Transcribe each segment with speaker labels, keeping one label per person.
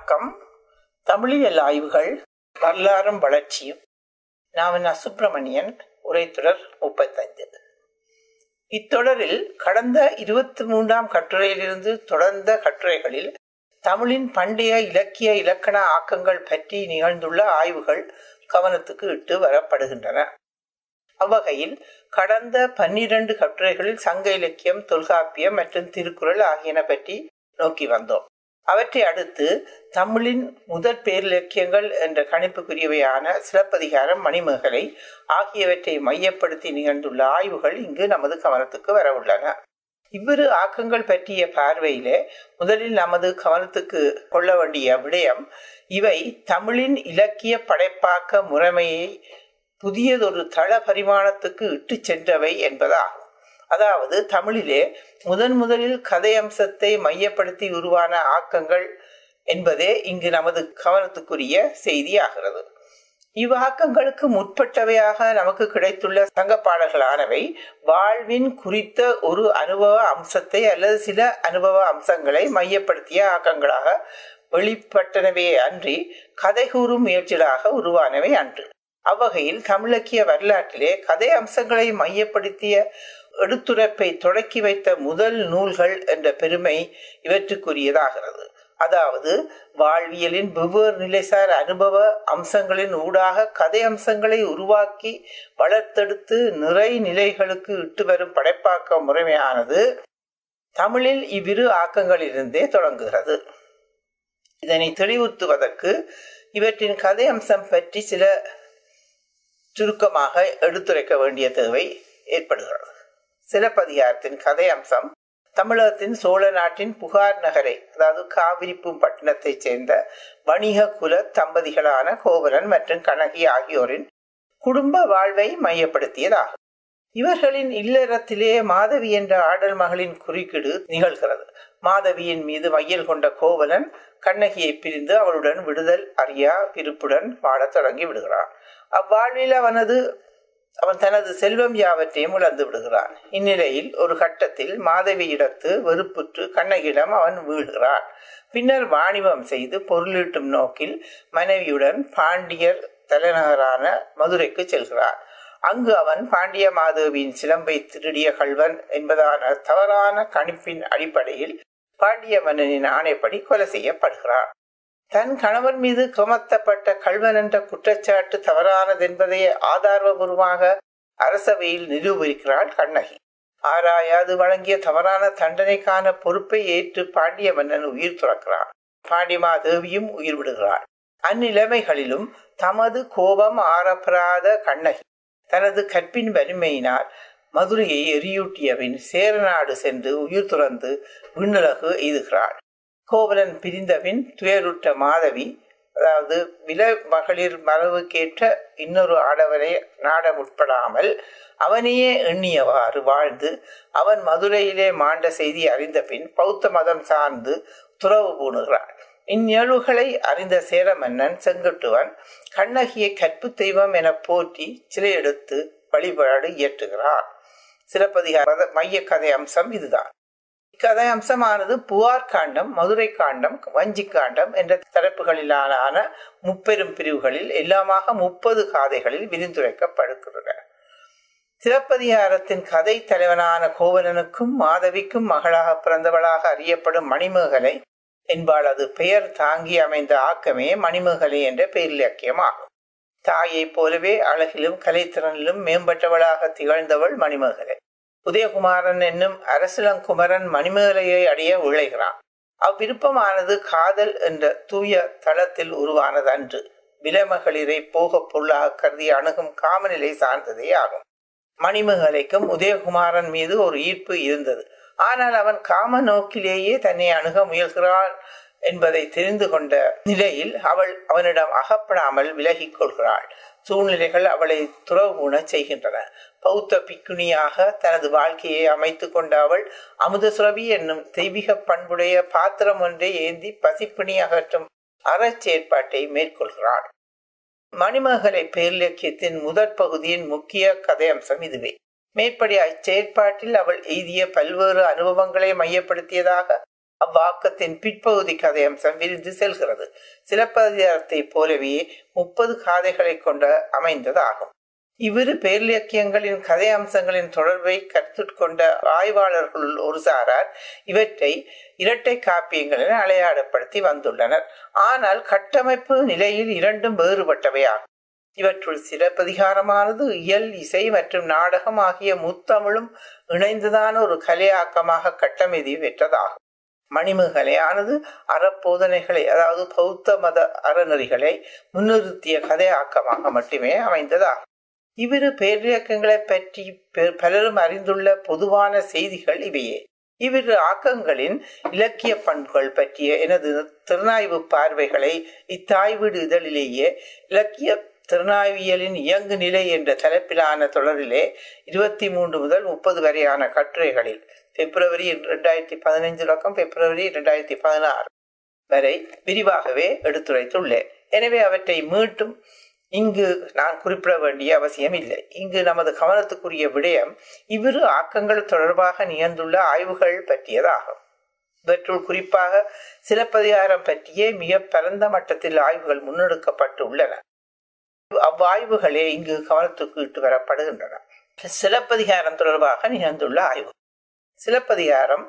Speaker 1: வணக்கம். தமிழியல் ஆய்வுகள் வரலாறும் வளர்ச்சியும். நான் சுப்பிரமணியன் உரைத்தொடர் முப்பத்தைந்து. இத்தொடரில் கடந்த இருபத்தி மூன்றாம் கட்டுரையிலிருந்து தொடர்ந்த கட்டுரைகளில் தமிழின் பண்டைய இலக்கிய இலக்கண ஆக்கங்கள் பற்றி நிகழ்ந்துள்ள ஆய்வுகள் கவனத்துக்கு இட்டு வரப்படுகின்றன. அவ்வகையில் கடந்த பன்னிரண்டு கட்டுரைகளில் சங்க இலக்கியம் தொல்காப்பியம் மற்றும் திருக்குறள் ஆகியன பற்றி நோக்கி வந்தோம். அவற்றை அடுத்து தமிழின் முதற் பேரிலக்கியங்கள் என்ற கணிப்புக்குரியவையான சிலப்பதிகாரம் மணிமேகலை ஆகியவற்றை மையப்படுத்தி நிகழ்ந்துள்ள ஆய்வுகள் இங்கு நமது கவனத்துக்கு வரவுள்ளன. இவ்விரு ஆக்கங்கள் பற்றிய பார்வையிலே முதலில் நமது கவனத்துக்கு கொள்ள வேண்டிய விடயம் இவை தமிழின் இலக்கிய படைப்பாக்க முறைமையை புதியதொரு தள பரிமாணத்துக்கு இட்டு சென்றவை என்பதாகும். அதாவது தமிழிலே முதன் முதலில் கதை அம்சத்தை மையப்படுத்தி உருவான ஆக்கங்கள் என்பதே இங்கு நமது கவனத்துக்குரிய செய்தி ஆகிறது இவ்வாக்கங்களுக்கு முற்பட்டவையாக நமக்கு கிடைத்துள்ள சங்க பாடல்களானவை வாழ்வின் குறித்த ஒரு அனுபவ அம்சத்தை அல்லது சில அனுபவ அம்சங்களை மையப்படுத்திய ஆக்கங்களாக வெளிப்பட்டனவே அன்றி கதை கூறும் முயற்சிகளாக உருவானவை அன்று. அவ்வகையில் தமிழக்கிய வரலாற்றிலே கதை அம்சங்களை மையப்படுத்திய எடுத்துரைப்பை தொடக்கி வைத்த முதல் நூல்கள் என்ற பெருமை இவற்றுக்குரியதாகிறது. அதாவது வாழ்வியலின் வெவ்வேறு நிலைசார் அனுபவ அம்சங்களின் ஊடாக கதை அம்சங்களை உருவாக்கி வளர்த்தெடுத்து நிறை நிலைகளுக்கு இட்டு வரும் படைப்பாக்க முறைமையானது தமிழில் இவ்விரு ஆக்கங்களிலிருந்தே தொடங்குகிறது. இதனை தெளிவுறுத்துவதற்கு இவற்றின் கதை அம்சம் பற்றி சில சுருக்கமாக எடுத்துரைக்க வேண்டிய தேவை ஏற்படுகிறது. சிலப்பதிகாரத்தின் கதை அம்சம் தமிழகத்தின் சோழ நாட்டின் புகார் நகரை அதாவது காவிரிப்பும் பட்டினத்தைச் சேர்ந்த வணிக குல தம்பதிகளான கோவலன் மற்றும் கணகி ஆகியோரின் குடும்ப வாழ்வை மையப்படுத்தியதாகும். இவர்களின் இல்லறத்திலே மாதவி என்ற ஆடல் மகளின் குறுக்கீடு நிகழ்கிறது. மாதவியின் மீது மையல் கொண்ட கோவலன் கண்ணகியை பிரிந்து அவளுடன் விடுதல் அறியா விருப்புடன் வாழத் தொடங்கி விடுகிறான். அவ்வாழ்வில் அவனது அவன் தனது செல்வம் யாவற்றையும் இழந்து விடுகிறான். இந்நிலையில் ஒரு கட்டத்தில் மாதவியிடத்து வெறுப்புற்று கண்ணகியிடம் அவன் வீழ்கிறான். பின்னர் வாணிபம் செய்து பொருளீட்டும் நோக்கில் மனைவியுடன் பாண்டியர் தலைநகரான மதுரைக்கு செல்கிறான் அங்கு அவன் பாண்டிய மாதவியின் சிலம்பை திருடிய கல்வன் என்பதான தவறான கணிப்பின் அடிப்படையில் பாண்டிய மன்னனின் ஆணைப்படி கொலை செய்யப்படுகிறான். தன் கணவன் மீது சுமத்தப்பட்ட கல்வன் என்ற குற்றச்சாட்டு தவறானது என்பதை ஆதாரபூர்வமாக அரசவையில் நிரூபிக்கிறாள் கண்ணகி. ஆராயாது வழங்கிய தவறான தண்டனைக்கான பொறுப்பை ஏற்று பாண்டிய மன்னன் உயிர் துறக்கிறான். பாண்டிமாதேவியும் உயிர் விடுகிறாள். அந்நிலைமைகளிலும் தமது கோபம் ஆரப்பராத கண்ணகி. தனது கற்பின் வலிமையினால் மதுரையை எரியூட்டியபின் சேரநாடு சென்று உயிர் துறந்து விண்ணுலகு எய்துகிறாள். கோவலன் பிரிந்தபின் துயருற்ற மாதவி அதாவது வில மகளிர் மரபுக்கேற்ற இன்னொரு ஆடவரை நாட முற்படாமல் அவனையே எண்ணியவாறு வாழ்ந்து அவன் மதுரையிலே மாண்ட செய்தி அறிந்த பின் பௌத்த மதம் சார்ந்து துறவு பூணுகிறான் இந்நிகழ்வுகளை அறிந்த சேர மன்னன் செங்குட்டுவன் கண்ணகியை கற்பு தெய்வம் என போற்றி சிலை எடுத்து வழிபாடு இயற்றுகிறான் சிலப்பதிகார மைய கதை அம்சம் இதுதான். இக்கதை அம்சமானது புகார் காண்டம் மதுரை காண்டம் வஞ்சி காண்டம் என்ற தரப்புகளிலான முப்பெரும் பிரிவுகளில் எல்லாமாக முப்பது காதைகளில் விரிந்துரைக்கப்படுகின்றன. சிலப்பதிகாரத்தின் கதை தலைவனான கோவலனுக்கும் மாதவிக்கும் மகளாக பிறந்தவளாக அறியப்படும் மணிமேகலை என்பாளது பெயர் தாங்கி அமைந்த ஆக்கமே மணிமேகலை என்ற பேரிலக்கியமாகும் தாயைப் போலவே அழகிலும் கலைத்திறனிலும் மேம்பட்டவளாக திகழ்ந்தவள் மணிமேகலை. உதயகுமாரன் என்னும் அரசிலங்குமரன் மணிமேகலையை அடைய உழைகிறான் அவ்விருப்பமானது காதல் என்ற தூய தளத்தில் உருவானது அன்று விலமகளிரை போக பொருளாக கருதி அணுகும் காமநிலை சார்ந்ததே ஆகும். மணிமேகலைக்கும் உதயகுமாரன் மீது ஒரு ஈர்ப்பு இருந்தது. ஆனால் அவன் காம நோக்கிலேயே தன்னை அணுக முயல்கிறான் என்பதை தெரிந்து கொண்ட நிலையில் அவள் அவனிடம் அகப்படாமல் விலகிக் கொள்கிறாள். சூழ்நிலைகள் அவளை துறவுண செய்கின்றன. பௌத்த பிக்குணியாக தனது வாழ்க்கையை அமைத்து கொண்ட அவள் அமுதசுரபி என்னும் தெய்வீக பண்புடைய பாத்திரம் ஒன்றை ஏந்தி பசிப்பிணி அகற்றும் அறச்சேற்பாட்டை மேற்கொள்கிறாள். மணிமகளை பேரிலக்கியத்தின் முதற் பகுதியின் முக்கிய கதையம்சம் இதுவே. மேற்படி அச்செயற்பாட்டில் அவள் எய்திய பல்வேறு அனுபவங்களை மையப்படுத்தியதாக அவ்வாக்கத்தின் பிற்பகுதி கதையம்சம் விரிந்து செல்கிறது. சிலப்பதிகாரத்தை போலவே முப்பது காதைகளை கொண்ட அமைந்ததாகும். இவ்விரு பேரிலக்கியங்களின் கதை அம்சங்களின் தொடர்பை கருத்துக்கொண்ட ஆய்வாளர்களுள் ஒரு சாரார் இவற்றை இரட்டை காப்பியங்கள் என அலையாடப்படுத்தி வந்துள்ளனர். ஆனால் கட்டமைப்பு நிலையில் இரண்டும் வேறுபட்டவையாகும் இவற்றுள் சிறப்பதிகாரமானது இயல் இசை மற்றும் நாடகம் ஆகிய முத்தமிழும் இணைந்ததான ஒரு கலையாக்கமாக கட்டமைதி பெற்றதாகும். மணிமுகலையானது அறப்போதனைகளை அதாவது பௌத்த மத அறநெறிகளை முன்னிறுத்திய கதையாக்கமாக மட்டுமே அமைந்ததாகும். இவ்விரு பேரிலக்கங்களை பற்றி பலரும் அறிந்துள்ள பொதுவான செய்திகள் இவையே. இவ்விரு ஆக்கங்களின் இலக்கிய பண்புகள் பற்றிய எனது திறனாய்வு பார்வைகளை இத்தாய்வீடு இதழிலேயே இலக்கிய திறனாய்வியலின் இயங்கு நிலை என்ற தலைப்பிலான தொடரிலே இருபத்தி மூன்று முதல் முப்பது வரையான கட்டுரைகளில் பிப்ரவரி இரண்டாயிரத்தி பதினைந்து தொடக்கம் பிப்ரவரி இரண்டாயிரத்தி பதினாறு வரை விரிவாகவே எடுத்துரைத்துள்ளேன். எனவே அவற்றை மீட்டும் இங்கு நான் குறிப்பிட வேண்டிய அவசியம் இல்லை. இங்கு நமது கவனத்துக்குரிய விடயம் இவ்விரு ஆக்கங்கள் தொடர்பாக நிகழ்ந்துள்ள ஆய்வுகள் பற்றியதாகும். இவற்றுள் குறிப்பாக சிலப்பதிகாரம் பற்றியே மிக பரந்த மட்டத்தில் ஆய்வுகள் முன்னெடுக்கப்பட்டு உள்ளன அவ்வாய்வுகளே இங்கு கவனத்துக்கு இட்டு வரப்படுகின்றன. சிலப்பதிகாரம் தொடர்பாக நிகழ்ந்துள்ள ஆய்வு. சிலப்பதிகாரம்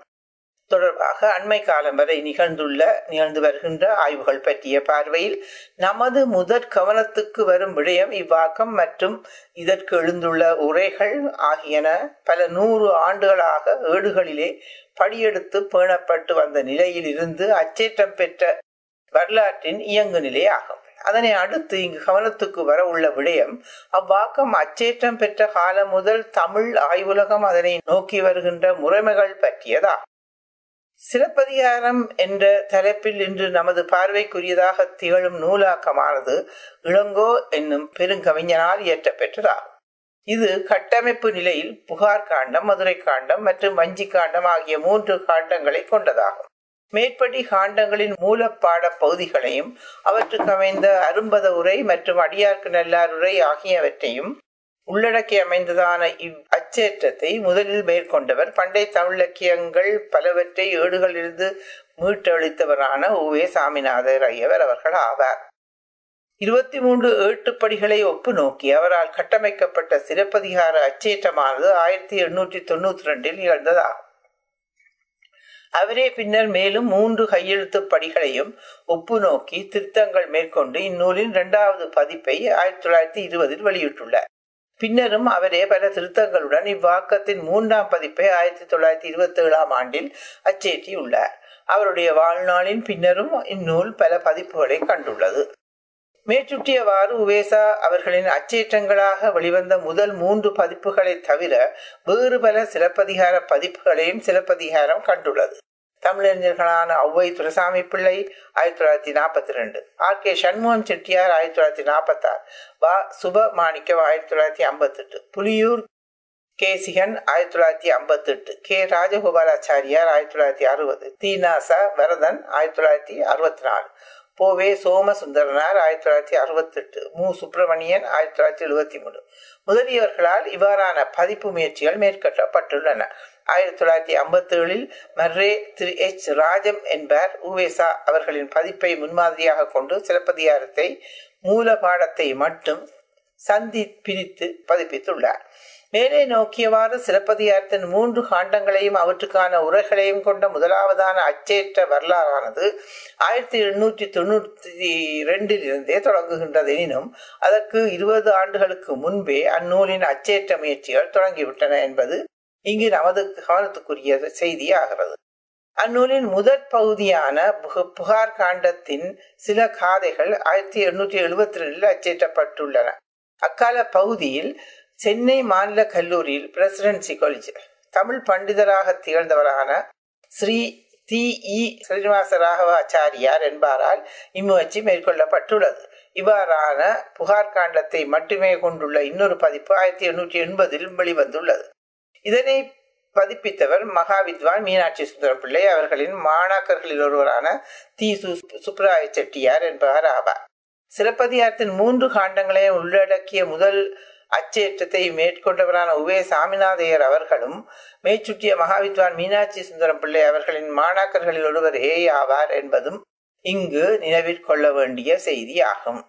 Speaker 1: தொடர்பாக அண்மை காலம் வரை நிகழ்ந்துள்ள நிகழ்ந்து வருகின்ற ஆய்வுகள் பற்றிய பார்வையில் நமது முதற் கவனத்துக்கு வரும் விடயம் இவ்வாக்கம் மற்றும் இதற்கு எழுந்துள்ள உரைகள் ஆகியன பல நூறு ஆண்டுகளாக ஏடுகளிலே படியெடுத்து பேணப்பட்டு வந்த நிலையில் இருந்து அச்சேற்றம் பெற்ற வரலாற்றின் இயங்கு நிலை ஆகும். அதனை அடுத்து இங்கு கவனத்துக்கு வர உள்ள விடயம் அவ்வாக்கம் அச்சேற்றம் பெற்ற காலம் முதல் தமிழ் ஆய்வுலகம் அதனை நோக்கி வருகின்ற முறைமைகள் பற்றியதாகும் சிலப்பதிகாரம் என்ற தலைப்பில் இன்று நமது பார்வைக்குரியதாக திகழும் நூலாக்கமானது இளங்கோ என்னும் பெருங்கவிஞனால் இயற்றப்பெற்றதாகும். இது கட்டமைப்பு நிலையில் புகார் காண்டம் மதுரை காண்டம் மற்றும் வஞ்சி காண்டம் ஆகிய மூன்று காண்டங்களை கொண்டதாகும். மேற்படி காண்டங்களின் மூலப்பாட பகுதிகளையும் அவற்றுக்கு அமைந்த அரும்பத உரை மற்றும் அடியார்க்கு நல்லார் உரை ஆகியவற்றையும் உள்ளடக்கி அமைந்ததான இவ் அச்சேற்றத்தை முதலில் மேற்கொண்டவர். பண்டை தமிழக்கியங்கள் பலவற்றை ஏடுகளிலிருந்து மீட்டளித்தவரான உவே சாமிநாதர் ஐயவர் அவர்கள் ஆவார். இருபத்தி மூன்று ஏட்டுப்படிகளை ஒப்பு நோக்கி அவரால் கட்டமைக்கப்பட்ட சிறப்பதிகார அச்சேற்றமானது ஆயிரத்தி எண்ணூற்றி தொண்ணூத்தி ரெண்டில் நிகழ்ந்ததாகும். அவரே பின்னர் மேலும் மூன்று கையெழுத்து படிகளையும் ஒப்பு நோக்கி திருத்தங்கள் மேற்கொண்டு இந்நூலின் இரண்டாவது பதிப்பை ஆயிரத்தி தொள்ளாயிரத்தி இருபதில் வெளியிட்டுள்ளார். பின்னரும் அவரே பல திருத்தங்களுடன் இவ்வாக்கத்தின் மூன்றாம் பதிப்பை ஆயிரத்தி தொள்ளாயிரத்தி இருபத்தி ஏழாம் ஆண்டில் அச்சேற்றியுள்ளார். அவருடைய வாழ்நாளின் பின்னரும் இந்நூல் பல பதிப்புகளை கண்டுள்ளது. மேற்சுட்டியவாறு உவேசா அவர்களின் அச்சேற்றங்களாக வெளிவந்த முதல் மூன்று பதிப்புகளை தவிர வேறு பல சிலப்பதிகார பதிப்புகளையும் சிலப்பதிகாரம் கண்டுள்ளது. தமிழறிஞர்களான ஔவை துரசாமி பிள்ளை ஆயிரத்தி தொள்ளாயிரத்தி நாற்பத்தி ரெண்டு. ஆர். கே. சண்முகம் செட்டியார் ஆயிரத்தி தொள்ளாயிரத்தி நாற்பத்தாறு. வா. சுபமாணிக்கம் ஆயிரத்தி தொள்ளாயிரத்தி ஐம்பத்தெட்டு. புலியூர் புலியூர் கேசிகன் ஆயிரத்தி தொள்ளாயிரத்தி ஐம்பத்தெட்டு. கே. ராஜகோபாலாச்சாரியார் ஆயிரத்தி தொள்ளாயிரத்தி அறுபது. தீனாசா வரதன் ஆயிரத்தி தொள்ளாயிரத்தி அறுபத்தி நாலு. போவே சோமசுந்தரனார் ஆயிரத்தி தொள்ளாயிரத்தி அறுபத்தி எட்டு மு. சுப்பிரமணியன் ஆயிரத்தி தொள்ளாயிரத்தி எழுபத்தி மூணு. முதலியவர்களால் இவ்வாறான பதிப்பு முயற்சிகள் மேற்கொள்ளப்பட்டுள்ளன. ஆயிரத்தி தொள்ளாயிரத்தி ஐம்பத்தி ஏழில் மர்ரே திரு எச். ராஜம் என்பார். உவேசா அவர்களின் பதிப்பை முன்மாதிரியாக கொண்டு சிலப்பதிகாரத்தை மூல பாடத்தை மட்டும் சந்தி பிரித்து பதிப்பித்துள்ளார். மேலே நோக்கியவாறு சிலப்பதிகாரத்தின் மூன்று காண்டங்களையும் அவற்றுக்கான உரைகளையும் கொண்ட முதலாவதான அச்சேற்ற வரலாறானது ஆயிரத்தி எண்ணூற்றி தொண்ணூற்றி இரண்டில் இருந்தே தொடங்குகின்றது. எனினும் அதற்கு இருபது ஆண்டுகளுக்கு முன்பே அந்நூலின் அச்சேற்ற முயற்சிகள் தொடங்கிவிட்டன என்பது இங்கு நமது கவனத்துக்குரிய செய்தியாகிறது. அந்நூலின் முதற் பகுதியான புகார் காண்டத்தின் சில காதைகள் ஆயிரத்தி எண்ணூற்றி எழுபத்தி ரெண்டில் அச்சேற்றப்பட்டுள்ளன. அக்கால பகுதியில் சென்னை மாநில கல்லூரியில் பிரசிடென்சி காலேஜ் தமிழ் பண்டிதராக திகழ்ந்தவரான ஸ்ரீ தி இ ஸ்ரீனிவாச ராகவாச்சாரியார் என்பாரால் இம்முயற்சி மேற்கொள்ளப்பட்டுள்ளது. இவ்வாறான புகார் காண்டத்தை மட்டுமே கொண்டுள்ள இன்னொரு பதிப்பு ஆயிரத்தி எண்ணூற்றி எண்பதில் வெளிவந்துள்ளது. இதனை பதிப்பித்தவர் மகாவித்வான் மீனாட்சி சுந்தரம் பிள்ளை அவர்களின் மாணாக்கர்களில் ஒருவரான தி சு சுப்ராய செட்டியார் என்பவர் ஆவார். சிலப்பதிகாரத்தின் மூன்று காண்டங்களையும் உள்ளடக்கிய முதல் அச்சேற்றத்தை மேற்கொண்டவரான உவே சாமிநாதையர் அவர்களும் மேய்ச்சுட்டிய மகாவித்வான் மீனாட்சி சுந்தரம் பிள்ளை அவர்களின் மாணாக்கர்களில் ஒருவர் ஏ ஆவார் என்பதும் இங்கு நினைவிற்கொள்ள வேண்டிய செய்தி ஆகும்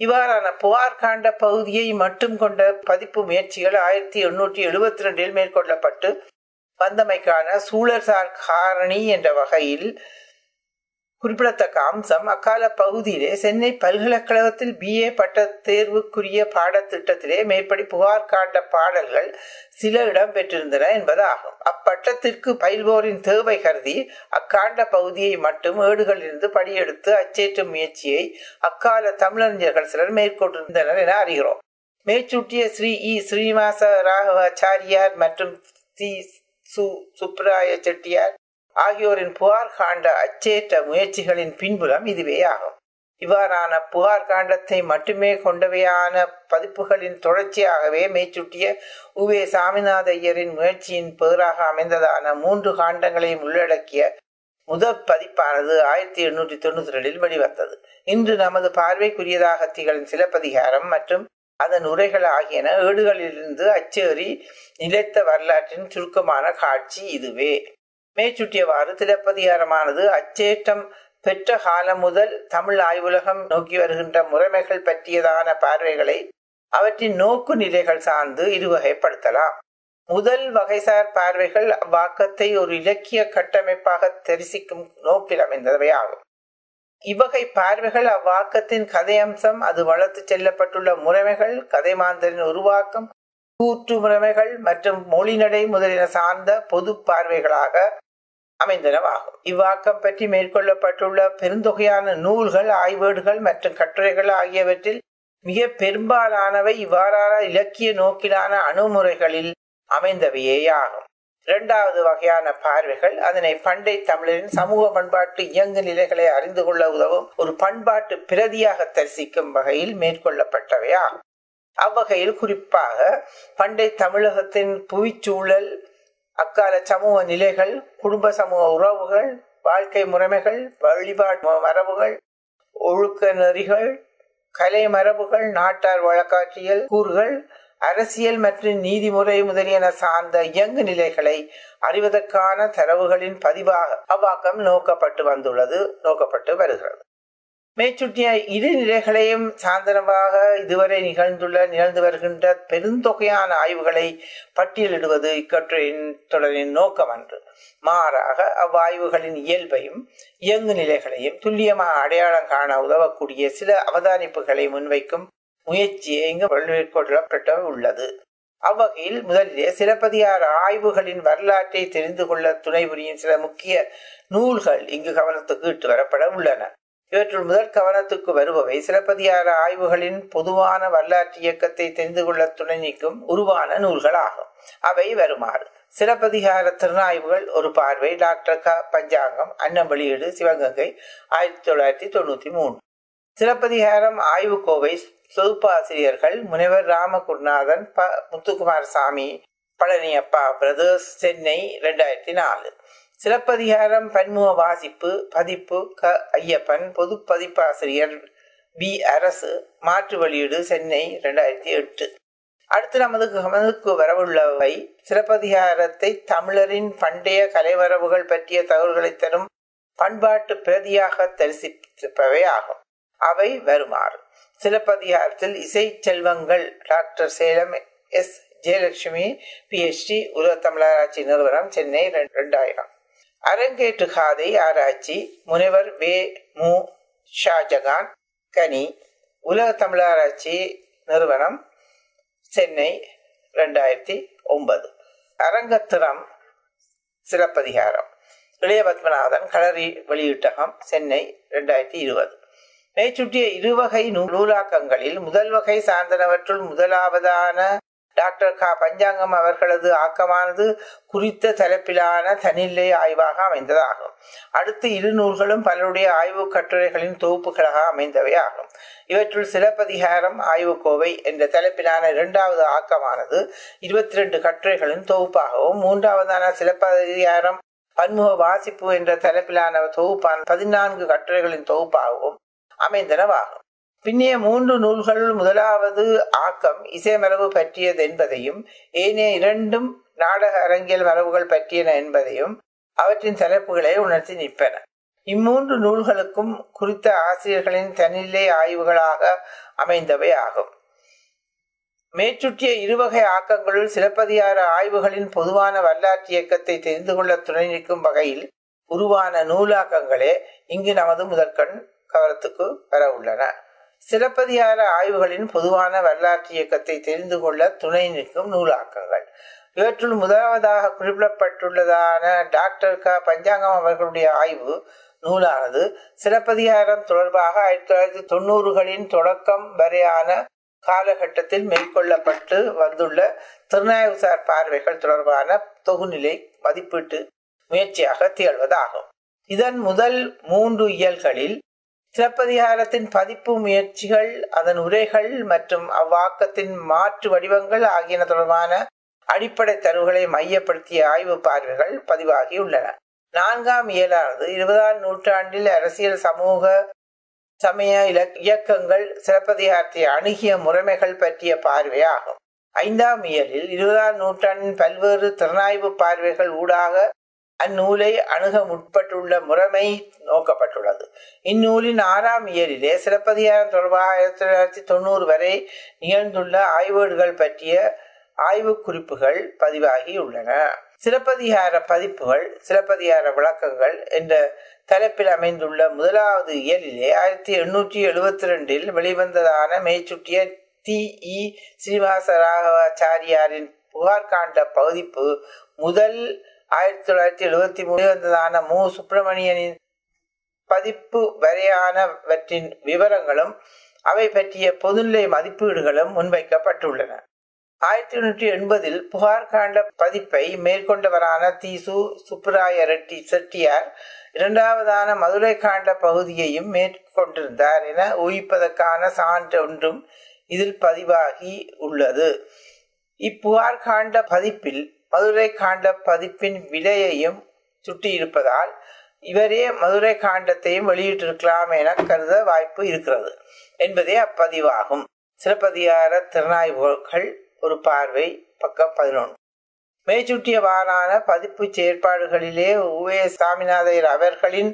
Speaker 1: இவ்வாறான புகார் காண்ட பகுதியை மட்டும் கொண்ட பதிப்பு முயற்சிகள் ஆயிரத்தி எண்ணூற்றி எழுபத்தி ரெண்டில் மேற்கொள்ளப்பட்டு வந்தமைக்கான சூழல்சார் காரணி என்ற வகையில் குறிப்பிடத்தக்க அம்சம் அக்கால பகுதியிலே சென்னை பல்கலைக்கழகத்தில் பிஏ பட்ட தேர்வுக்குரிய பாடத்திட்டத்திலே மேற்படி புகார் காண்ட பாடல்கள் சில இடம் பெற்றிருந்தன என்பதாகும். அப்பட்டத்திற்கு பயில்வோரின் தேவை கருதி அக்காண்ட பகுதியை மட்டும் ஏடுகளிலிருந்து படியெடுத்து அச்சேற்றும் முயற்சியை அக்கால தமிழறிஞர்கள் சிலர் மேற்கொண்டிருந்தனர் என அறிகிறோம். மேற்சூட்டிய ஸ்ரீ இ. ஸ்ரீனிவாச ராகவாச்சாரியார் மற்றும் சி. சு. சுப்ராய செட்டியார் ஆகியோரின் புகார் காண்ட அச்சேற்ற முயற்சிகளின் பின்புலம் இதுவே ஆகும் இவ்வாறான புகார் காண்டத்தை மட்டுமே கொண்டவையான பதிப்புகளின் தொடர்ச்சியாகவே மேச்சுட்டிய உவே சாமிநாத ஐயரின் முயற்சியின் பெயராக அமைந்ததான மூன்று காண்டங்களையும் உள்ளடக்கிய முதற் பதிப்பானது ஆயிரத்தி எண்ணூற்றி தொண்ணூத்தி ரெண்டில் வெளிவந்தது. இன்று நமது பார்வைக்குரியதாக திகழும் சிலப்பதிகாரம் மற்றும் அதன் உரைகள் ஆகியன ஏடுகளிலிருந்து அச்சேறி நிலைத்த வரலாற்றின் சுருக்கமான காட்சி இதுவே. மேற்சுட்டியவாறு சிலப்பதிகாரமானது அச்சேற்றம் பெற்ற காலம் முதல் தமிழ் ஆய்வுலகம் நோக்கி வருகின்ற முறைமைகள் பற்றியதான பார்வைகளை அவற்றின் நோக்கு நிலைகள் சார்ந்து இருவகைப்படுத்தலாம். முதல் வகைசார் பார்வைகள் அவ்வாக்கத்தை ஒரு இலக்கிய கட்டமைப்பாக தரிசிக்கும் நோக்கில் அமைந்தவை ஆகும். இவ்வகை பார்வைகள் அவ்வாக்கத்தின் கதையம்சம் அது வளர்த்து செல்லப்பட்டுள்ள முறைமைகள் கதைமாந்தரின் உருவாக்கம் கூற்று முறைமைகள் மற்றும் மொழிநடை முதலின சார்ந்த பொது பார்வைகளாக அமைந்தனவாகும் இவ்வாக்கம் பற்றி மேற்கொள்ளப்பட்டுள்ள பெருந்தொகையான நூல்கள் ஆய்வேடுகள் மற்றும் கட்டுரைகள் ஆகியவற்றில் மிக பெரும்பாலானவை இவ்வாறான இலக்கிய நோக்கிலான அணுமுறைகளில் அமைந்தவையேயாகும். இரண்டாவது வகையான பார்வைகள் அதனை பண்டை தமிழரின் சமூக பண்பாட்டு இயங்கு நிலைகளை அறிந்து கொள்ள உதவும் ஒரு பண்பாட்டு பிரதியாக தரிசிக்கும் வகையில் மேற்கொள்ளப்பட்டவையாகும். அவ்வகையில் குறிப்பாக பண்டை தமிழகத்தின் புவிச்சூழல் அக்கால சமூக நிலைகள் குடும்ப சமூக உறவுகள் வாழ்க்கை முறைமைகள் வழிபாட்டு மரபுகள் ஒழுக்க நெறிகள் கலை மரபுகள் நாட்டார் வழக்காட்சியல் கூறுகள் அரசியல் மற்றும் நீதிமுறை முதலியன சார்ந்த இயங்கு நிலைகளை அறிவதற்கான தரவுகளின் பதிவாக அவ்வாக்கம் நோக்கப்பட்டு வந்துள்ளது நோக்கப்பட்டு வருகிறது. மேற்சுட்டிய இரு நிலைகளையும் சாந்தனமாக இதுவரை நிகழ்ந்துள்ள நிகழ்ந்து வருகின்ற பெருந்தொகையான ஆய்வுகளை பட்டியலிடுவது இக்கட்டுரையின் தொடரின் நோக்கம் அன்று. மாறாக அவ்வாய்வுகளின் இயல்பையும் இயங்கு நிலைகளையும் துல்லியமாக அடையாளம் காண உதவக்கூடிய சில அவதானிப்புகளை முன்வைக்கும் முயற்சியை இங்கு மேற்கொள்ளப்பட்ட உள்ளது. அவ்வகையில் முதலிலே சிலப்பதிகார ஆய்வுகளின் வரலாற்றை தெரிந்து கொள்ள துணை புரியும் சில முக்கிய நூல்கள் இங்கு கவனத்துக்கு இட்டு வரப்பட உள்ளன. இவற்றுள் முதல் கவனத்துக்கு வருபவை சிலப்பதிகார ஆய்வுகளின் பொதுவான வரலாற்று இயக்கத்தை தெரிந்து கொள்ள துணை நீக்கும் உருவான நூல்கள் ஆகும் அவை வருமாறு. சிலப்பதிகார திறனாய்வுகள் ஒரு பார்வை. டாக்டர் க. பஞ்சாங்கம் அன்னம் வெளியீடு சிவகங்கை ஆயிரத்தி தொள்ளாயிரத்தி தொண்ணூத்தி மூணு சிலப்பதிகாரம் ஆய்வு கோவை தொகுப்பாசிரியர்கள் முனைவர் ராமகுருநாதன் ப. முத்துக்குமார் சாமி பழனியப்பா பிரதர்ஸ் சென்னை ரெண்டாயிரத்தி நாலு. சிலப்பதிகாரம் பன்முக வாசிப்பு பதிப்பு க ஐயப்பன் பொது பதிப்பாசிரியர் பி அரசு மாற்று வெளியீடு சென்னை இரண்டாயிரத்தி எட்டு. அடுத்து நமது கவனத்துக்கு வரவுள்ளவை. சிலப்பதிகாரத்தை தமிழரின் பண்டைய கலைவரவுகள் பற்றிய தகவல்களை தரும் பண்பாட்டு பிரதியாக தரிசிப்பவை ஆகும். அவை வருமாறு. சிலப்பதிகாரத்தில் இசை செல்வங்கள் doctor Salem S. Jayalakshmi PhD உலக தமிழராட்சி நிறுவனம் சென்னை ரெண்டாயிரம். அரங்கேற்று காதை ஆராய்ச்சி முனைவர் வே. மு. ஷாஜகான் கனி உலக தமிழராட்சி நிறுவனம் சென்னை ரெண்டாயிரத்தி ஒன்பது. அரங்கத்திறம் சிலப்பதிகாரம். இளைய பத்மநாதன் களரி வெளியீட்டகம் சென்னை ரெண்டாயிரத்தி இருபது. மேற்சுட்டிய இருவகை நூலாக்கங்களில் முதல் வகை சார்ந்தனவற்றுள் முதலாவதான டாக்டர் க. பஞ்சாங்கம் அவர்களது ஆக்கமானது குறித்த தலைப்பிலான தனிநிலை ஆய்வாக அமைந்ததாகும். அடுத்து இரு நூல்களும் பலருடைய ஆய்வு கட்டுரைகளின் தொகுப்புகளாக அமைந்தவை ஆகும் இவற்றுள் சிலப்பதிகாரம் ஆய்வுக்கோவை என்ற தலைப்பிலான இரண்டாவது ஆக்கமானது இருபத்தி ரெண்டு கட்டுரைகளின் தொகுப்பாகவும் மூன்றாவதான சிலப்பதிகாரம் பன்முக வாசிப்பு என்ற தலைப்பிலான தொகுப்பான பதினான்கு கட்டுரைகளின் தொகுப்பாகவும் அமைந்தனவாகும். பின்னே மூன்று நூல்களுள் முதலாவது ஆக்கம் இசைமரபு பற்றியது என்பதையும் ஏனைய இரண்டும் நாடக அரங்கியல் மரபுகள் பற்றியன என்பதையும் அவற்றின் தலைப்புகளை உணர்த்தி நிற்பன. இம்மூன்று நூல்களுக்கும் குறித்த ஆசிரியர்களின் தனிநிலை ஆய்வுகளாக அமைந்தவை ஆகும். மேற்சுற்றிய இருவகை ஆக்கங்களுள் சிலப்பதிகார ஆய்வுகளின் பொதுவான வரலாற்று இயக்கத்தை தெரிந்து கொள்ள துணை நிற்கும் வகையில் உருவான நூலாக்கங்களே இங்கு நமது முதற்கண் கவனத்துக்கு வர உள்ளன. சிலப்பதிகார ஆய்வுகளின் பொதுவான வரலாற்று இயக்கத்தை தெரிந்து கொள்ள துணை நிற்கும் நூலாக்கங்கள். இவற்றுள் முதலாவதாக குறிப்பிடப்பட்டுள்ளதான டாக்டர் க. பஞ்சாங்கம் அவர்களுடைய ஆய்வு நூலானது சிலப்பதிகாரம் தொடர்பாக ஆயிரத்தி தொள்ளாயிரத்தி தொண்ணூறுகளின் தொடக்கம் வரையான காலகட்டத்தில் மேற்கொள்ளப்பட்டு வந்துள்ள திருநாயகசார் பார்வைகள் தொடர்பான தொகுநிலை மதிப்பீட்டு முயற்சியாக திகழ்வதாகும். இதன் முதல் மூன்று இயல்களில் சிலப்பதிகாரத்தின் பதிப்பு முயற்சிகள் அதன் உரைகள் மற்றும் அவ்வாக்கத்தின் மாற்று வடிவங்கள் ஆகியன தொடர்பான அடிப்படை தரவுகளை மையப்படுத்திய ஆய்வு பார்வைகள் பதிவாகியுள்ளன நான்காம் இயலானது இருபதாம் நூற்றாண்டில் அரசியல் சமூக சமய இயக்கங்கள் சிலப்பதிகாரத்தை அணுகிய முறைமைகள் பற்றிய பார்வையாகும். ஐந்தாம் இயலில் இருபதாம் நூற்றாண்டின் பல்வேறு திறனாய்வு பார்வைகள் ஊடாக அந்நூலை அணுக முற்பட்டுள்ள முறைமை நோக்கப்பட்டுள்ளது. இந்நூலின் ஆறாம் இயலிலே சிலப்பதிகாரம் தொடர்பாக ஆயிரத்தி தொள்ளாயிரத்தி தொண்ணூறு வரை நிகழ்ந்துள்ள ஆய்வேடுகள் பற்றிய ஆய்வு குறிப்புகள் பதிவாகி உள்ளன. சிலப்பதிகார பதிப்புகள் சிலப்பதிகார விளக்கங்கள் என்ற தலைப்பில் அமைந்துள்ள முதலாவது இயலிலே ஆயிரத்தி எண்ணூற்றி எழுபத்தி ரெண்டில் வெளிவந்ததான மேய்ச்சுட்டிய தி இ. ஸ்ரீனிவாசராகவாச்சாரியாரின் புகார் காண்ட பதிப்பு முதல் ஆயிரத்தி தொள்ளாயிரத்தி எழுபத்தி மூணு வந்ததான மு. சுப்பிரமணியனின் பதிப்பு வரையானவற்றின் விவரங்களும் அவை பற்றிய பொதுநிலை மதிப்பீடுகளும் முன்வைக்கப்பட்டுள்ளன. ஆயிரத்தி எண்ணூற்றி எண்பதில் புகார் காண்ட பதிப்பை மேற்கொண்டவரான தீசு சுப்புராய ரெட்டி செட்டியார் இரண்டாவதான மதுரை காண்ட பகுதியையும் மேற்கொண்டிருந்தார் என ஊகிப்பதற்கான சான்று ஒன்றும் இதில் பதிவாகி உள்ளது. இப்புகார் காண்ட பதிப்பில் மதுரை காண்ட பதிப்பின் விலையையும் சுட்டியிருப்பதால் இவரே மதுரை காண்டத்தையும் வெளியிட்டிருக்கலாம் என கருத வாய்ப்பு இருக்கிறது என்பதே அப்பதிவாகும். சிலப்பதிகார திறனாய்வுகள் ஒரு பார்வை பக்கம் பதினொன்று. மேற்சுட்டியவாறான பதிப்பு செயற்பாடுகளிலே உவே சாமிநாதையர் அவர்களின்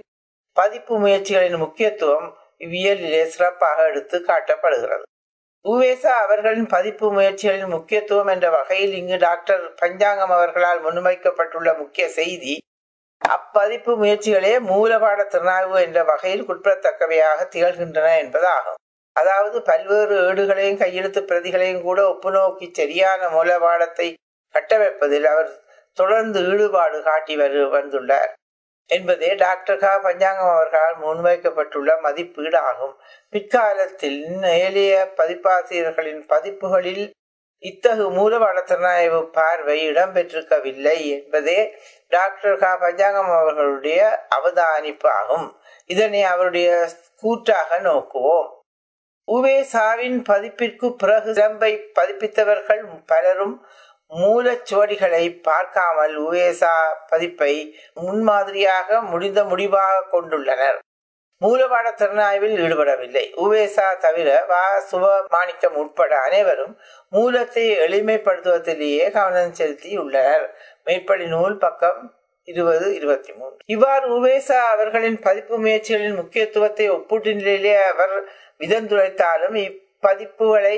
Speaker 1: பதிப்பு முயற்சிகளின் முக்கியத்துவம் இவ்வியலிலே சிறப்பாக எடுத்து காட்டப்படுகிறது. உவேசா அவர்களின் பதிப்பு முயற்சிகளின் முக்கியத்துவம் என்ற வகையில் இங்கு டாக்டர் பஞ்சாங்கம் அவர்களால் முன்வைக்கப்பட்டுள்ள முக்கிய செய்தி அப்பதிப்பு முயற்சிகளே மூலபாட திறனாய்வு என்ற வகையில் குற்றத்தக்கவையாக திகழ்கின்றன என்பதாகும். அதாவது பல்வேறு ஏடுகளையும் கையெழுத்து பிரதிகளையும் கூட ஒப்புநோக்கி சரியான மூலபாடத்தை கட்டமைப்பதில் அவர் தொடர்ந்து ஈடுபாடு காட்டி வரு வந்துள்ளார். என்பதே டாக்டர் க. பஞ்சாங்கம் அவர்களால் முன்வைக்கப்பட்டுள்ள மதிப்பீடு ஆகும் பிற்காலத்தில் ஏழைய பதிப்பாசிரியர்களின் பதிப்புகளில் இத்தகு மூல வளர்த்தனாய்வு பார்வை இடம்பெற்றிருக்கவில்லை என்பதே டாக்டர் க. பஞ்சாங்கம் அவர்களுடைய அவதானிப்பு ஆகும். இதனை அவருடைய கூற்றாக நோக்குவோம். உவேசாவின் பதிப்பிற்கு பிறகு சிலம்பை பதிப்பித்தவர்கள் பலரும் மூலச்சுவடிகளை பார்க்காமல் உவேசா பதிப்பை முன்மாதிரியாக முடிந்த முடிவாக கொண்டுள்ளனர். மூலபாட திறனாய்வில் ஈடுபடவில்லை. உவேசா தவிர வா சுபமாணிக்கம் உட்பட அனைவரும் மூலத்தை எளிமைப்படுத்துவதிலேயே கவனம் செலுத்தி உள்ளனர் மேற்படி நூல் பக்கம் இருபது இருபத்தி மூன்று இவ்வாறு உவேசா அவர்களின் பதிப்பு முயற்சிகளின் முக்கியத்துவத்தை ஒப்பீட்டு நிலையிலே அவர் விதந்துரைத்தாலும் இப்பதிப்புகளை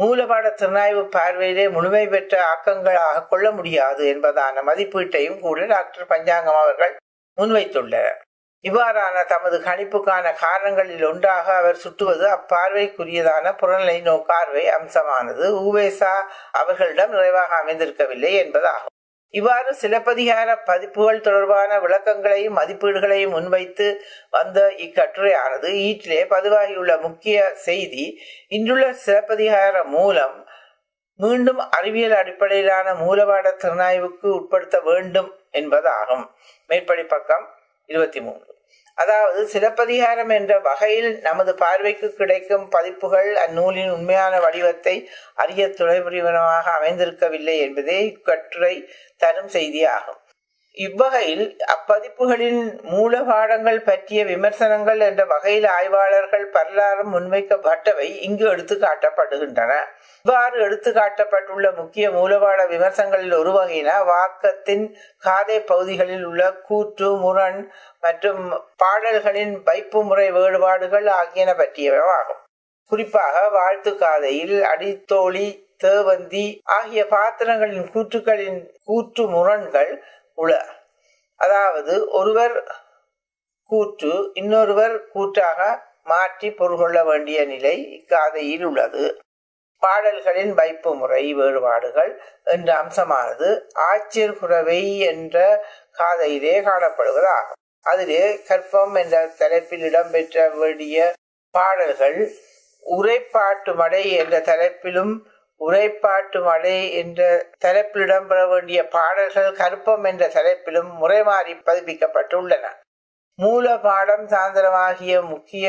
Speaker 1: மூலபாட திறனாய்வு பார்வையிலே முழுமை பெற்ற ஆக்கங்களாக கொள்ள முடியாது என்பதான மதிப்பீட்டையும் கூட டாக்டர் பஞ்சாங்கம் அவர்கள் முன்வைத்துள்ளனர். இவ்வாறான தமது கணிப்புக்கான காரணங்களில் ஒன்றாக அவர் சுட்டுவது அப்பார்வைக்குரியதான புறநிலை நோக்கார்வை அம்சமானது. ஊவேசா அவர்களிடம் நிறைவாக அமைந்திருக்கவில்லை என்பதாகும். இவ்வாறு சிலப்பதிகார பதிப்புகள் தொடர்பான விளக்கங்களையும் மதிப்பீடுகளையும் முன்வைத்து வந்த இக்கட்டுரையானது ஈற்றிலே பதிவாகியுள்ள முக்கிய செய்தி இன்றுள்ள சிலப்பதிகார மூலம் மீண்டும் அறிவியல் அடிப்படையிலான மூலபாட திறனாய்வுக்கு உட்படுத்த வேண்டும் என்பதாகும். மேற்படி பக்கம் இருபத்தி மூணு. அதாவது சிலப்பதிகாரம் என்ற வகையில் நமது பார்வைக்கு கிடைக்கும் பதிப்புகள் அந்நூலின் உண்மையான வடிவத்தை அறிய துணைபுரிவனமாக அமைந்திருக்கவில்லை என்பதே இக்கட்டுரை தரும் செய்தியாகும். இவ்வகையில் அப்பதிப்புகளின் மூல பாடங்கள் பற்றிய விமர்சனங்கள் என்ற வகையில் ஆய்வாளர்கள் பல்லாரும் முன்வைக்கப்பட்டவை இங்கு எடுத்து காட்டப்படுகின்றன. இவ்வாறு எடுத்து காட்டப்பட்டுள்ள முக்கிய மூலபாட விமர்சனங்களில் ஒரு வகையின வாக்கத்தின் காதை பகுதிகளில் உள்ள கூற்று முரண் மற்றும் பாடல்களின் வைப்பு முறை வேறுபாடுகள் ஆகியன பற்றியவாகும் குறிப்பாக வாழ்த்து காதையில் அடித்தோழி தேவந்தி ஆகிய பாத்திரங்களின் கூற்றுக்களின் கூற்று முரண்கள் உள. அதாவது ஒருவர் கூற்று இன்னொருவர் கூற்றாக மாற்றி பொருள்கொள்ள வேண்டிய நிலை இக்காதையில் உள்ளது. பாடல்களின் வைப்பு முறை வேறுபாடுகள் என்ற அம்சமானது ஆட்சியர் குறவை என்ற காதையிலே காணப்படுவதாகும் அதிலே கற்பம் என்ற தலைப்பில் இடம்பெற்ற வேண்டிய பாடல்கள் உரைப்பாட்டு மடை என்ற தலைப்பிலும் உரைப்பாட்டு மழை என்ற தலைப்பில் இடம்பெற வேண்டிய பாடல்கள் கருப்பம் என்ற தலைப்பிலும் முறைமாறி பதிப்பிக்கப்பட்டுள்ளன. மூல பாடம் சாந்திரமாகிய முக்கிய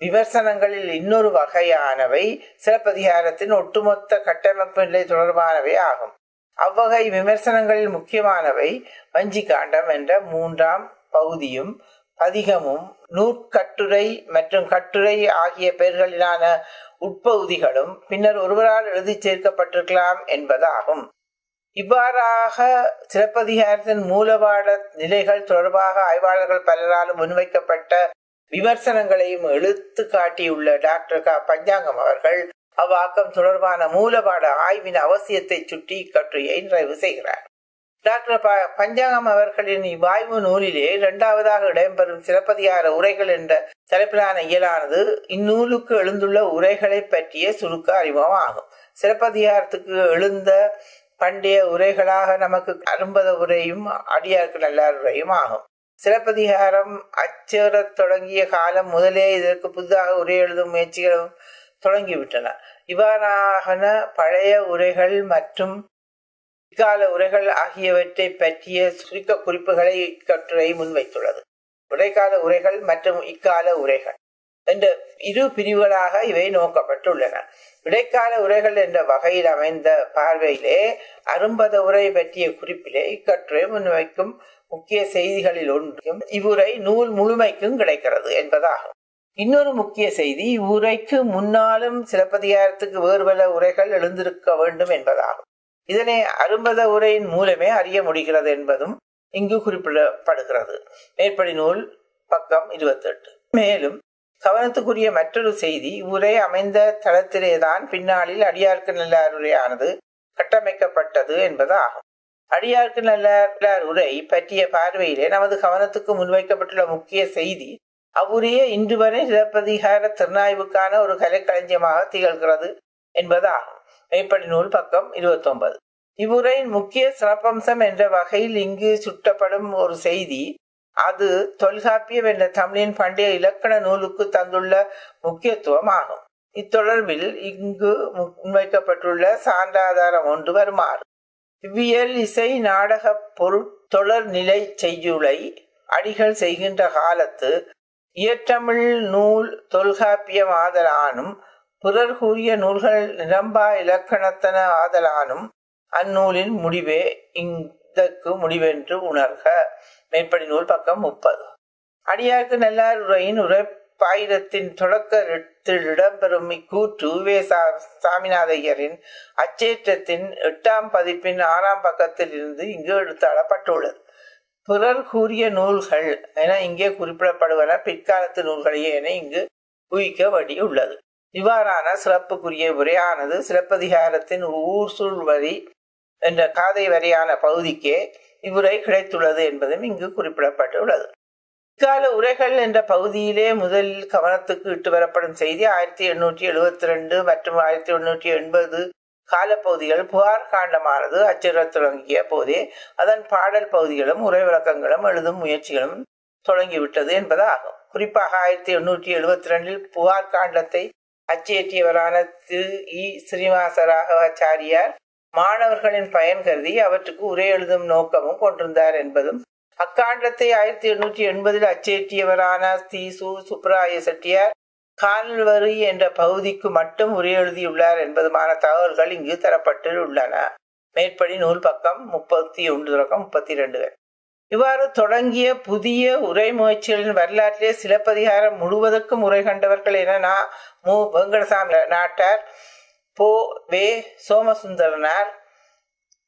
Speaker 1: விமர்சனங்களில் இன்னொரு வகையானவை சிலப்பதிகாரத்தின் ஒட்டுமொத்த கட்டமைப்பு நிலை தொடர்பானவை ஆகும். அவ்வகை விமர்சனங்களில் முக்கியமானவை வஞ்சி காண்டம் என்ற மூன்றாம் பகுதியும் பதிகமும் நூற்கட்டுரை மற்றும் கட்டுரை ஆகிய பெயர்களிலான உட்பகுதிகளும் பின்னர் ஒருவரால் எழுதி சேர்க்கப்பட்டிருக்கலாம் என்பதாகும். இவ்வாறாக சிலப்பதிகாரத்தின் மூலபாட நிலைகள் தொடர்பாக ஆய்வாளர்கள் பலராலும் முன்வைக்கப்பட்ட விமர்சனங்களையும் எழுத்து காட்டியுள்ள டாக்டர் க. பஞ்சாங்கம் அவர்கள் அவ்வாக்கம் தொடர்பான மூலபாட ஆய்வின் அவசியத்தை சுட்டி இக்கட்டுரையை நிறைவு செய்கிறார். டாக்டர் ப பஞ்சாங்கம் அவர்களின் இவ்வாய்வு நூலிலே இரண்டாவதாக இடம்பெறும் சிறப்பதிகார உரைகள் என்ற தலைப்பிலான இயலானது இந்நூலுக்கு எழுந்துள்ள உரைகளை பற்றிய சுருக்க அறிமுகம் ஆகும் சிறப்பதிகாரத்துக்கு எழுந்த பண்டைய உரைகளாக நமக்கு அரும்பத உரையும் அடியாருக்கு நல்லார் உரையும் ஆகும். சிறப்பதிகாரம் அச்சேறத் தொடங்கிய காலம் முதலே இதற்கு புதிதாக உரை எழுதும் முயற்சிகளும் தொடங்கிவிட்டன. இவ்வாறான பழைய உரைகள் மற்றும் இக்கால உரைகள் ஆகியவற்றை பற்றிய சுருக்க குறிப்புகளை இக்கட்டுரை முன்வைத்துள்ளது. இடைக்கால உரைகள் மற்றும் இக்கால உரைகள் என்ற இரு பிரிவுகளாக இவை நோக்கப்பட்டுள்ளன. இடைக்கால உரைகள் என்ற வகையில் அமைந்த பார்வையிலே அரும்பத உரை பற்றிய குறிப்பிலே இக்கட்டுரை முன்வைக்கும் முக்கிய செய்திகளில் ஒன்றும் இவ்வுரை நூல் முழுமைக்கும் கிடைக்கிறது என்பதாகும். இன்னொரு முக்கிய செய்தி இவ்வுரைக்கு முன்னாலும் சிலப்பதிகாரத்துக்கு வேறு பல உரைகள் எழுந்திருக்க வேண்டும் என்பதாகும். இதனை அரும்பத உரையின் மூலமே அறிய முடிகிறது என்பதும் இங்கு குறிப்பிடப்படுகிறது. மேற்படி நூல் பக்கம் இருபத்தி எட்டு மேலும் கவனத்துக்குரிய மற்றொரு செய்தி உரை அமைந்த தளத்திலேதான் பின்னாளில் அடியார்க்கு நல்லார் உரையானது கட்டமைக்கப்பட்டது என்பது ஆகும். அடியார்க்கு நல்லார் உரை பற்றிய பார்வையிலே நமது கவனத்துக்கு முன்வைக்கப்பட்டுள்ள முக்கிய செய்தி அவ்வுரையே இன்று வரை சிலப்பதிகார திருநாய்வுக்கான ஒரு கலைக்களஞ்சியமாக திகழ்கிறது என்பதாகும் மேற்படி நூல் பக்கம் இருபத்தி ஒன்பது இவ்வுரையின் முக்கிய சிறப்பம்சம் என்ற வகையில் இங்கு சுட்டப்படும் ஒரு செய்தி அது தொல்காப்பியம் என்ற தமிழின் பண்டைய இலக்கண நூலுக்கு தந்துள்ள முக்கியத்துவம் ஆகும். இத்தொடர்பில் இங்கு முன்வைக்கப்பட்டுள்ள சான்றாதாரம் ஒன்று வருமாறு. இவ்வியல் இசை நாடக பொருட்தொடர் நிலை செய்யுளை அடிகள் செய்கின்ற காலத்து இயற்றமிழ் நூல் தொல்காப்பியம் ஆதலானும் பிறர் கூறிய நூல்கள் நிரம்பா இலக்கணத்தன ஆதலானும் அந்நூலின் முடிவே இந்தக்கு முடிவென்று உணர்க. மேற்படி நூல் பக்கம் முப்பது. அடியாருக்கு நல்லார் உரையின் உரைப்பாயிரத்தின் தொடக்கத்தில் இடம்பெறும் இக்கூற்று வே சாமிநாதையரின் அச்சேற்றத்தின் எட்டாம் பதிப்பின் ஆறாம் பக்கத்தில் இருந்து இங்கு எடுத்தாளப்பட்டுள்ளது. பிறர் கூறிய நூல்கள் என இங்கே குறிப்பிடப்படுவன. பிற்காலத்து நூல்களையே என இங்கு ஊகிக்க உள்ளது இவ்வாறான சிறப்புக்குரிய உரையானது சிறப்பதிகாரத்தின் ஊர் சூழ் வரி என்ற காதை வரியான பகுதிக்கே இவ்வுரை கிடைத்துள்ளது என்பதும் இங்கு குறிப்பிடப்பட்டுள்ளது. இக்கால உரைகள் என்ற பகுதியிலே முதலில் கவனத்துக்கு இட்டு வரப்படும் செய்தி ஆயிரத்தி எண்ணூற்றி எழுபத்தி ரெண்டு மற்றும் ஆயிரத்தி எண்ணூற்றி எண்பது காலப்பகுதிகள் புகார் காண்டமானது அச்சுறத் தொடங்கிய போதே அதன் பாடல் பகுதிகளும் உரை விளக்கங்களும் எழுதும் முயற்சிகளும் தொடங்கிவிட்டது என்பதாகும். குறிப்பாக ஆயிரத்தி எண்ணூற்றி எழுபத்தி ரெண்டில் புகார் காண்டத்தை அச்சேற்றியவரான திரு இ ஸ்ரீனிவாசராகவாச்சாரியார் மாணவர்களின் பயன் கருதி அவற்றுக்கு உரை எழுதும் நோக்கமும் கொண்டிருந்தார் என்பதும் அக்காண்டத்தை ஆயிரத்தி எண்ணூற்றி எண்பதில் அச்சேற்றியவரான தி சு. சுப்ராய செட்டியார் கால்வரி என்ற பகுதிக்கு மட்டும் உரை எழுதியுள்ளார் என்பதுமான தகவல்கள் இங்கு தரப்பட்டு உள்ளன மேற்படி நூல் பக்கம் முப்பத்தி ஒன்று தொடக்கம் முப்பத்தி ரெண்டு இவ்வாறு தொடங்கிய புதிய உரை முயற்சிகளின் வரலாற்றிலே சிலப்பதிகாரம் முழுவதற்கும் உரை கண்டவர்கள் என நா மு. வெங்கடசாமி நாட்டார் போ. வே. சோமசுந்தரனார்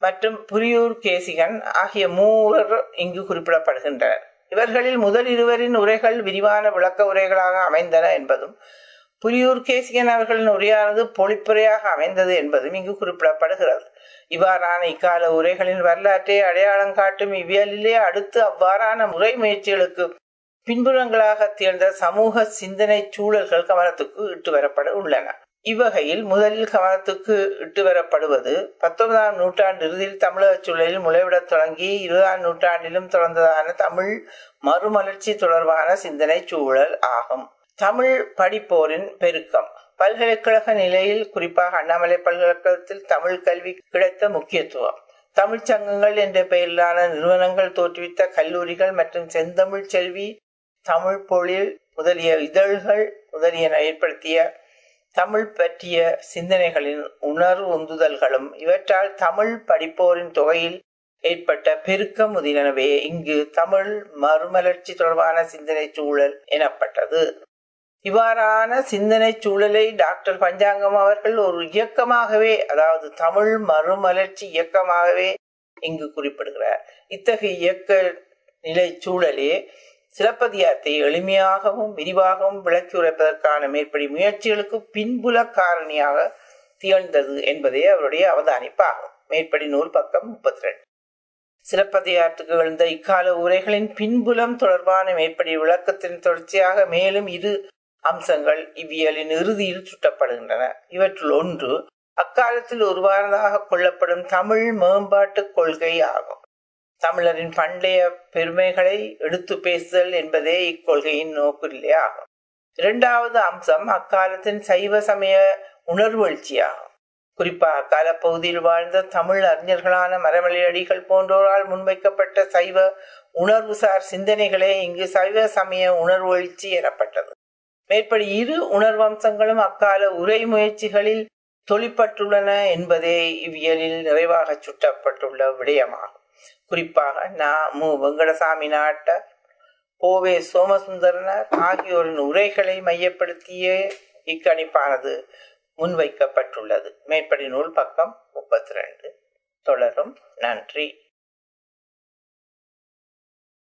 Speaker 1: மற்றும் புரியூர் கேசிகன் ஆகிய மூவர் இங்கு குறிப்பிடப்படுகின்றனர். இவர்களில் முதல் இருவரின் உரைகள் விரிவான விளக்க உரைகளாக அமைந்தன என்பதும் புரியூர் கேசிகன் அவர்களின் உரையானது பொழிப்புரையாக அமைந்தது என்பதும் இங்கு குறிப்பிடப்படுகிறது. இவ்வாறான இக்கால உரைகளின் வரலாற்றை அடையாளம் காட்டும் இவ்வியலிலே அடுத்து அவ்வாறான முறை முயற்சிகளுக்கு பின்புலங்களாக திகழ்ந்த சமூக சிந்தனை சூழல்கள் கவனத்துக்கு இட்டு வரப்பட உள்ளன. இவ்வகையில் முதலில் கவனத்துக்கு இட்டு வரப்படுவது பத்தொன்பதாம் நூற்றாண்டு இறுதியில் தமிழக சூழலில் முளைவிடத் தொடங்கி இருபதாம் நூற்றாண்டிலும் தொடர்ந்ததான தமிழ் மறுமலர்ச்சி தொடர்பான சிந்தனை சூழல் ஆகும். தமிழ் படிப்போரின் பெருக்கம். பல்கலைக்கழக நிலையில் குறிப்பாக அண்ணாமலை பல்கலைக்கழகத்தில் தமிழ் கல்வி கிடைத்த முக்கியத்துவம். தமிழ் சங்கங்கள் என்ற பெயரிலான நிறுவனங்கள் தோற்றுவித்த கல்லூரிகள் மற்றும் செந்தமிழ் செல்வி தமிழ் பொழில் முதலிய இதழ்கள் முதலியன ஏற்படுத்திய தமிழ் பற்றிய சிந்தனைகளின் உணர்வு உந்துதல்களும் இவற்றால் தமிழ் படிப்போரின் தொகையில் ஏற்பட்ட பெருக்கம் முதலனவே இங்கு தமிழ் மறுமலர்ச்சி தொடர்பான சிந்தனை சூழல் எனப்பட்டது. இவ்வாறான சிந்தனை சூழலை டாக்டர் பஞ்சாங்கம் அவர்கள் ஒரு இயக்கமாகவே அதாவது தமிழ் மறுமலர்ச்சி இயக்கமாகவே இங்கு குறிப்பிடுகிறார். இத்தகைய இயக்க நிலை சூழலே சிலப்பதிகாரத்தை எளிமையாகவும் விரிவாகவும் விளக்கி உரைப்பதற்கான மேற்படி முயற்சிகளுக்கு பின்புல காரணியாக திகழ்ந்தது என்பதே அவருடைய அவதானிப்பாகும். மேற்படி நூல் பக்கம் முப்பத்தி ரெண்டு சிலப்பதிகாரத்துக்கு எழுந்த இக்கால உரைகளின் பின்புலம் தொடர்பான மேற்படி விளக்கத்தின் தொடர்ச்சியாக மேலும் இரு அம்சங்கள் இவ்வியலின் இறுதியில் சுட்டப்படுகின்றன. இவற்றுள் ஒன்று அக்காலத்தில் உருவானதாக கொள்ளப்படும் தமிழ் மேம்பாட்டு கொள்கை ஆகும். தமிழரின் பண்டைய பெருமைகளை எடுத்து பேசுதல் என்பதே இக்கொள்கையின் நோக்கிலே ஆகும். இரண்டாவது அம்சம் அக்காலத்தின் சைவ சமய உணர்வெழுச்சியாகும். குறிப்பாக காலப்பகுதியில் வாழ்ந்த தமிழ் அறிஞர்களான மரமலையடிகள் போன்றோரால் முன்வைக்கப்பட்ட சைவ உணர்வுசார் சிந்தனைகளே இங்கு சைவ சமய உணர்வெழுச்சி எனப்பட்டது. மேற்படி இரு உணர்வம்சங்களும் அக்கால உரை முயற்சிகளில் தொழிற்பட்டுள்ளன என்பதே இவ்வியலில் நிறைவாக சுட்டப்பட்டுள்ள விடயமாகும். குறிப்பாக நா. மு. வெங்கடசாமி நாட்டார் போவே சோமசுந்தரனார் ஆகியோரின் உரைகளை மையப்படுத்திய இக்கணிப்பானது முன்வைக்கப்பட்டுள்ளது. மேற்படி நூல் பக்கம் முப்பத்தி ரெண்டு தொடரும். நன்றி.